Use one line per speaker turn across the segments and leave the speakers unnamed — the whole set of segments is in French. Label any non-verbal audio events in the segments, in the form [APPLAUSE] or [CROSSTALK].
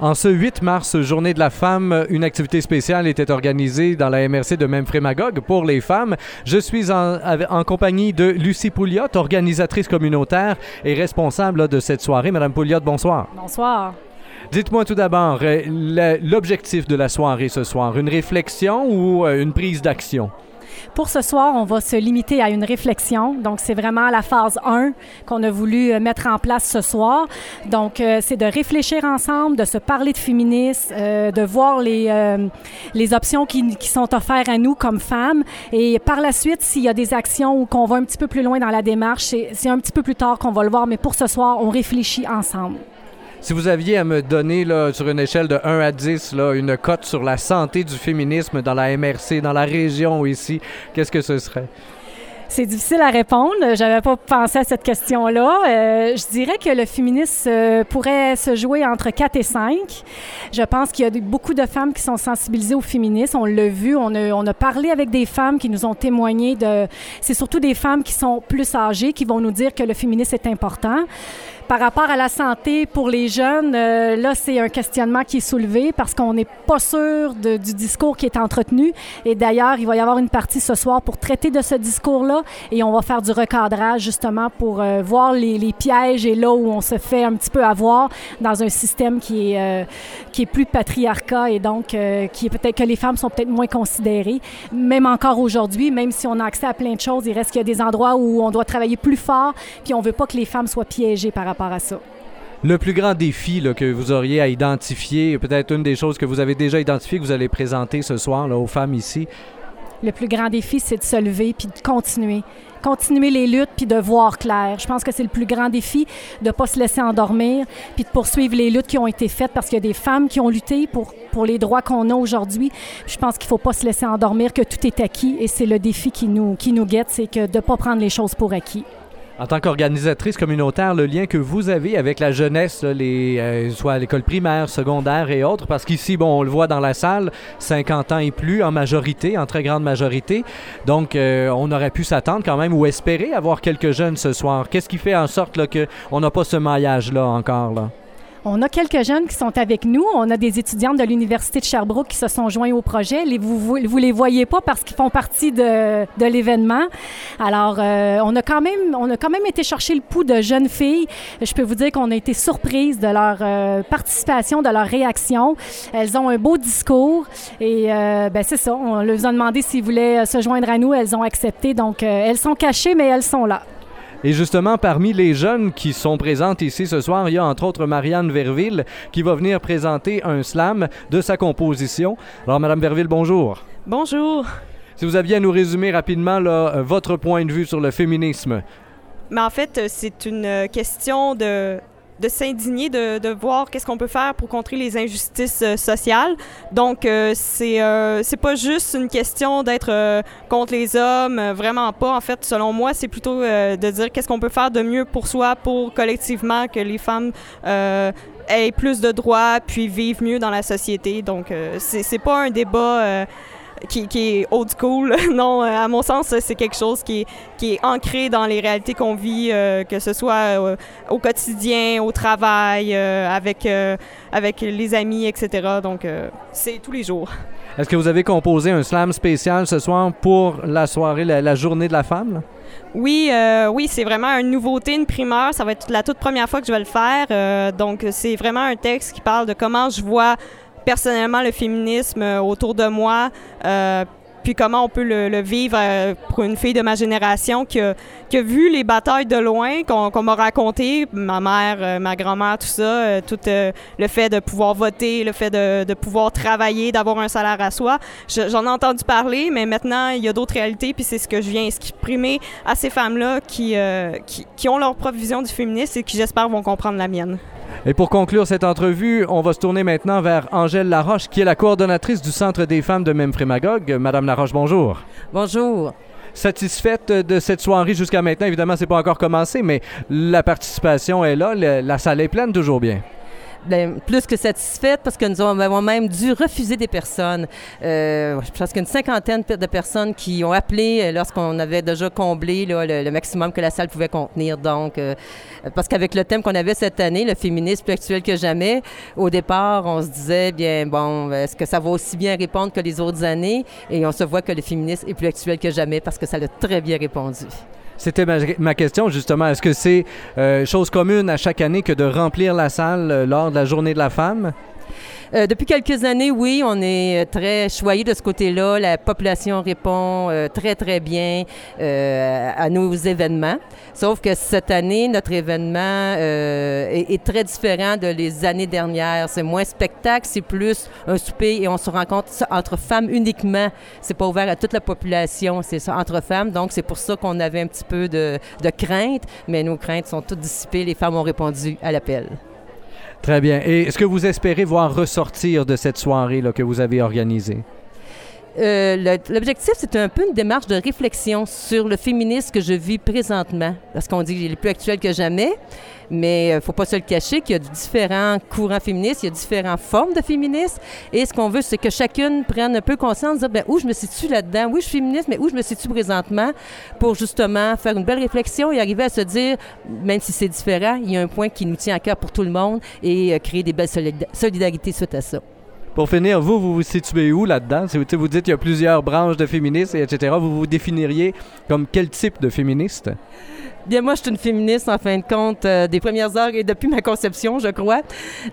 En ce 8 mars, journée de la femme, une activité spéciale était organisée dans la MRC de Memphremagog pour les femmes. Je suis en, en compagnie de Lucie Pouliot, organisatrice communautaire et responsable de cette soirée. Madame Pouliot, bonsoir.
Bonsoir.
Dites-moi tout d'abord euh, l'objectif de la soirée ce soir, une réflexion ou euh, une prise d'action?
Pour ce soir, on va se limiter à une réflexion. Donc, c'est vraiment la phase 1 qu'on a voulu euh, mettre en place ce soir. Donc, euh, c'est de réfléchir ensemble, de se parler de féminisme, euh, de voir les, les options qui, qui, sont offertes à nous comme femmes. Et par la suite, s'il y a des actions ou qu'on va un petit peu plus loin dans la démarche, c'est un petit peu plus tard qu'on va le voir. Mais pour ce soir, on réfléchit ensemble.
Si vous aviez à me donner là, sur une échelle de 1 à 10 là, une cote sur la santé du féminisme dans la MRC, dans la région ici, qu'est-ce que ce serait?
C'est difficile à répondre. J'avais pas pensé à cette question-là. Euh, je dirais que le féminisme euh, pourrait se jouer entre 4 et 5. Je pense qu'il y a beaucoup de femmes qui sont sensibilisées au féminisme. On l'a vu, on a, parlé avec des femmes qui nous ont témoigné de... C'est surtout des femmes qui sont plus âgées qui vont nous dire que le féminisme est important. Par rapport à la santé pour les jeunes, euh, là, c'est un questionnement qui est soulevé parce qu'on n'est pas sûr du discours qui est entretenu. Et d'ailleurs, il va y avoir une partie ce soir pour traiter de ce discours-là et on va faire du recadrage justement pour euh, voir les, pièges et là où on se fait un petit peu avoir dans un système qui est, euh, qui est plus patriarcat et donc euh, qui est peut-être que les femmes sont peut-être moins considérées. Même encore aujourd'hui, même si on a accès à plein de choses, il reste qu'il y a des endroits où on doit travailler plus fort puis on veut pas que les femmes soient piégées par rapport à ça.
Le plus grand défi que vous auriez à identifier, peut-être une des choses que vous avez déjà identifiées que vous allez présenter ce soir aux femmes ici?
Le plus grand défi, c'est de se lever puis de continuer. Continuer les luttes puis de voir clair. Je pense que c'est le plus grand défi de ne pas se laisser endormir puis de poursuivre les luttes qui ont été faites parce qu'il y a des femmes qui ont lutté pour, pour les droits qu'on a aujourd'hui. Je pense qu'il ne faut pas se laisser endormir, que tout est acquis et c'est le défi qui nous, qui nous guette, c'est que de ne pas prendre les choses pour acquis.
En tant qu'organisatrice communautaire, le lien que vous avez avec la jeunesse, euh, soit à l'école primaire, secondaire et autres, parce qu'ici, bon, on le voit dans la salle, 50 ans et plus en majorité, en très grande majorité. Donc, euh, on aurait pu s'attendre quand même ou espérer avoir quelques jeunes ce soir. Qu'est-ce qui fait en sorte qu'on n'a pas ce maillage-là encore? Là?
On a quelques jeunes qui sont avec nous. On a des étudiantes de l'Université de Sherbrooke qui se sont joints au projet. vous, vous, les voyez pas parce qu'ils font partie de, de l'événement. Alors, euh, on, a quand même, on a quand même été chercher le pouls de jeunes filles. Je peux vous dire qu'on a été surprise de leur euh, participation, de leur réaction. Elles ont un beau discours et euh, ben c'est ça. On leur a demandé s'ils voulaient se joindre à nous. Elles ont accepté. Donc, elles sont cachées, mais elles sont là.
Et justement, parmi les jeunes qui sont présentes ici ce soir, il y a entre autres Marianne Verville qui va venir présenter un slam de sa composition. Alors, Madame Verville, bonjour.
Bonjour.
Si vous aviez à nous résumer rapidement là, votre point de vue sur le féminisme.
Mais en fait, c'est une question de de s'indigner, de, de, voir qu'est-ce qu'on peut faire pour contrer les injustices euh, sociales. Donc, euh, c'est euh, c'est pas juste une question d'être euh, contre les hommes, vraiment pas. En fait, selon moi, c'est plutôt de dire qu'est-ce qu'on peut faire de mieux pour soi, pour collectivement que les femmes aient plus de droits, puis vivent mieux dans la société. Donc, c'est pas un débat qui, qui, est old school. [LAUGHS] non, euh, à mon sens, c'est quelque chose qui est, qui est ancré dans les réalités qu'on vit, euh, que ce soit euh, au quotidien, au travail, avec, avec les amis, etc. Donc, c'est tous les jours.
Est-ce que vous avez composé un slam spécial ce soir pour la soirée, la, journée de la femme?
Oui, oui, c'est vraiment une nouveauté, une primeur. Ça va être la toute première fois que je vais le faire. donc, c'est vraiment un texte qui parle de comment je vois personnellement le féminisme euh, autour de moi, euh, puis comment on peut le, vivre euh, pour une fille de ma génération qui a, vu les batailles de loin, qu'on m'a raconté, ma mère, ma grand-mère, tout ça, tout le fait de pouvoir voter, le fait de, de pouvoir travailler, d'avoir un salaire à soi. J'en ai entendu parler, mais maintenant, il y a d'autres réalités, puis c'est ce que je viens exprimer à ces femmes-là qui, qui, qui ont leur propre vision du féminisme et qui, j'espère, vont comprendre la mienne.
Et pour conclure cette entrevue, on va se tourner maintenant vers Angèle Laroche, qui est la coordonnatrice du Centre des femmes de Memphremagog. Madame Laroche, bonjour.
Bonjour.
Satisfaite de cette soirée jusqu'à maintenant, évidemment, c'est pas encore commencé, mais la participation est là, la salle est pleine toujours bien.
Ben, plus que satisfaite parce que nous avons même dû refuser des personnes. Euh, je pense qu'une cinquantaine de personnes qui ont appelé euh, lorsqu'on avait déjà comblé le, maximum que la salle pouvait contenir. Donc, euh, parce qu'avec le thème qu'on avait cette année, le féminisme plus actuel que jamais, au départ, on se disait, bien, bon, est-ce que ça va aussi bien répondre que les autres années? Et on se voit que le féminisme est plus actuel que jamais parce que ça l'a très bien répondu.
C'était ma, question justement. Est-ce que c'est euh, chose commune à chaque année que de remplir la salle euh, lors de la journée de la femme?
Euh, depuis quelques années, oui, on est euh, très choyé de ce côté-là. La population répond euh, très, très bien à nos événements. Sauf que cette année, notre événement est, très différent de les années dernières. C'est moins spectacle, c'est plus un souper et on se rencontre entre femmes uniquement. C'est pas ouvert à toute la population, c'est ça, entre femmes. Donc, c'est pour ça qu'on avait un petit peu de, de crainte, mais nos craintes sont toutes dissipées. Les femmes ont répondu à l'appel.
Très bien. Et est-ce que vous espérez voir ressortir de cette soirée là, que vous avez organisée?
Euh, l'objectif, c'est un peu une démarche de réflexion sur le féminisme que je vis présentement. Parce qu'on dit qu'il est plus actuel que jamais, mais il euh, ne faut pas se le cacher qu'il y a différents courants féministes, il y a différentes formes de féminisme. Et ce qu'on veut, c'est que chacune prenne un peu conscience de dire, ben, où je me situe là-dedans, oui, je suis féministe, mais où je me situe présentement? Pour justement faire une belle réflexion et arriver à se dire, même si c'est différent, il y a un point qui nous tient à cœur pour tout le monde et euh, créer des belles solidarités suite à ça.
Pour finir, vous, vous vous situez où là-dedans? Si vous dites qu'il y a plusieurs branches de féministes, etc., vous vous définiriez comme quel type de féministe?
Bien, moi, je suis une féministe, en fin de compte, euh, des premières heures et depuis ma conception, je crois.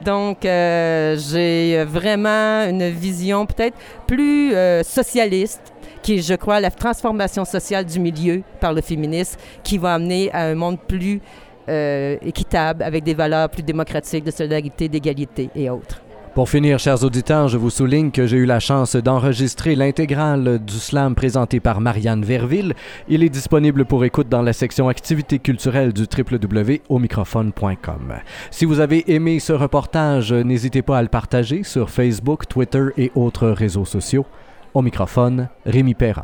Donc, euh, j'ai vraiment une vision peut-être plus euh, socialiste, qui est, je crois, la transformation sociale du milieu par le féminisme, qui va amener à un monde plus équitable, avec des valeurs plus démocratiques de solidarité, d'égalité et autres.
Pour finir, chers auditeurs, je vous souligne que j'ai eu la chance d'enregistrer l'intégrale du slam présenté par Marianne Verville. Il est disponible pour écoute dans la section activités culturelles du www.omicrophone.com. Si vous avez aimé ce reportage, n'hésitez pas à le partager sur Facebook, Twitter et autres réseaux sociaux. Au microphone, Rémi Perra.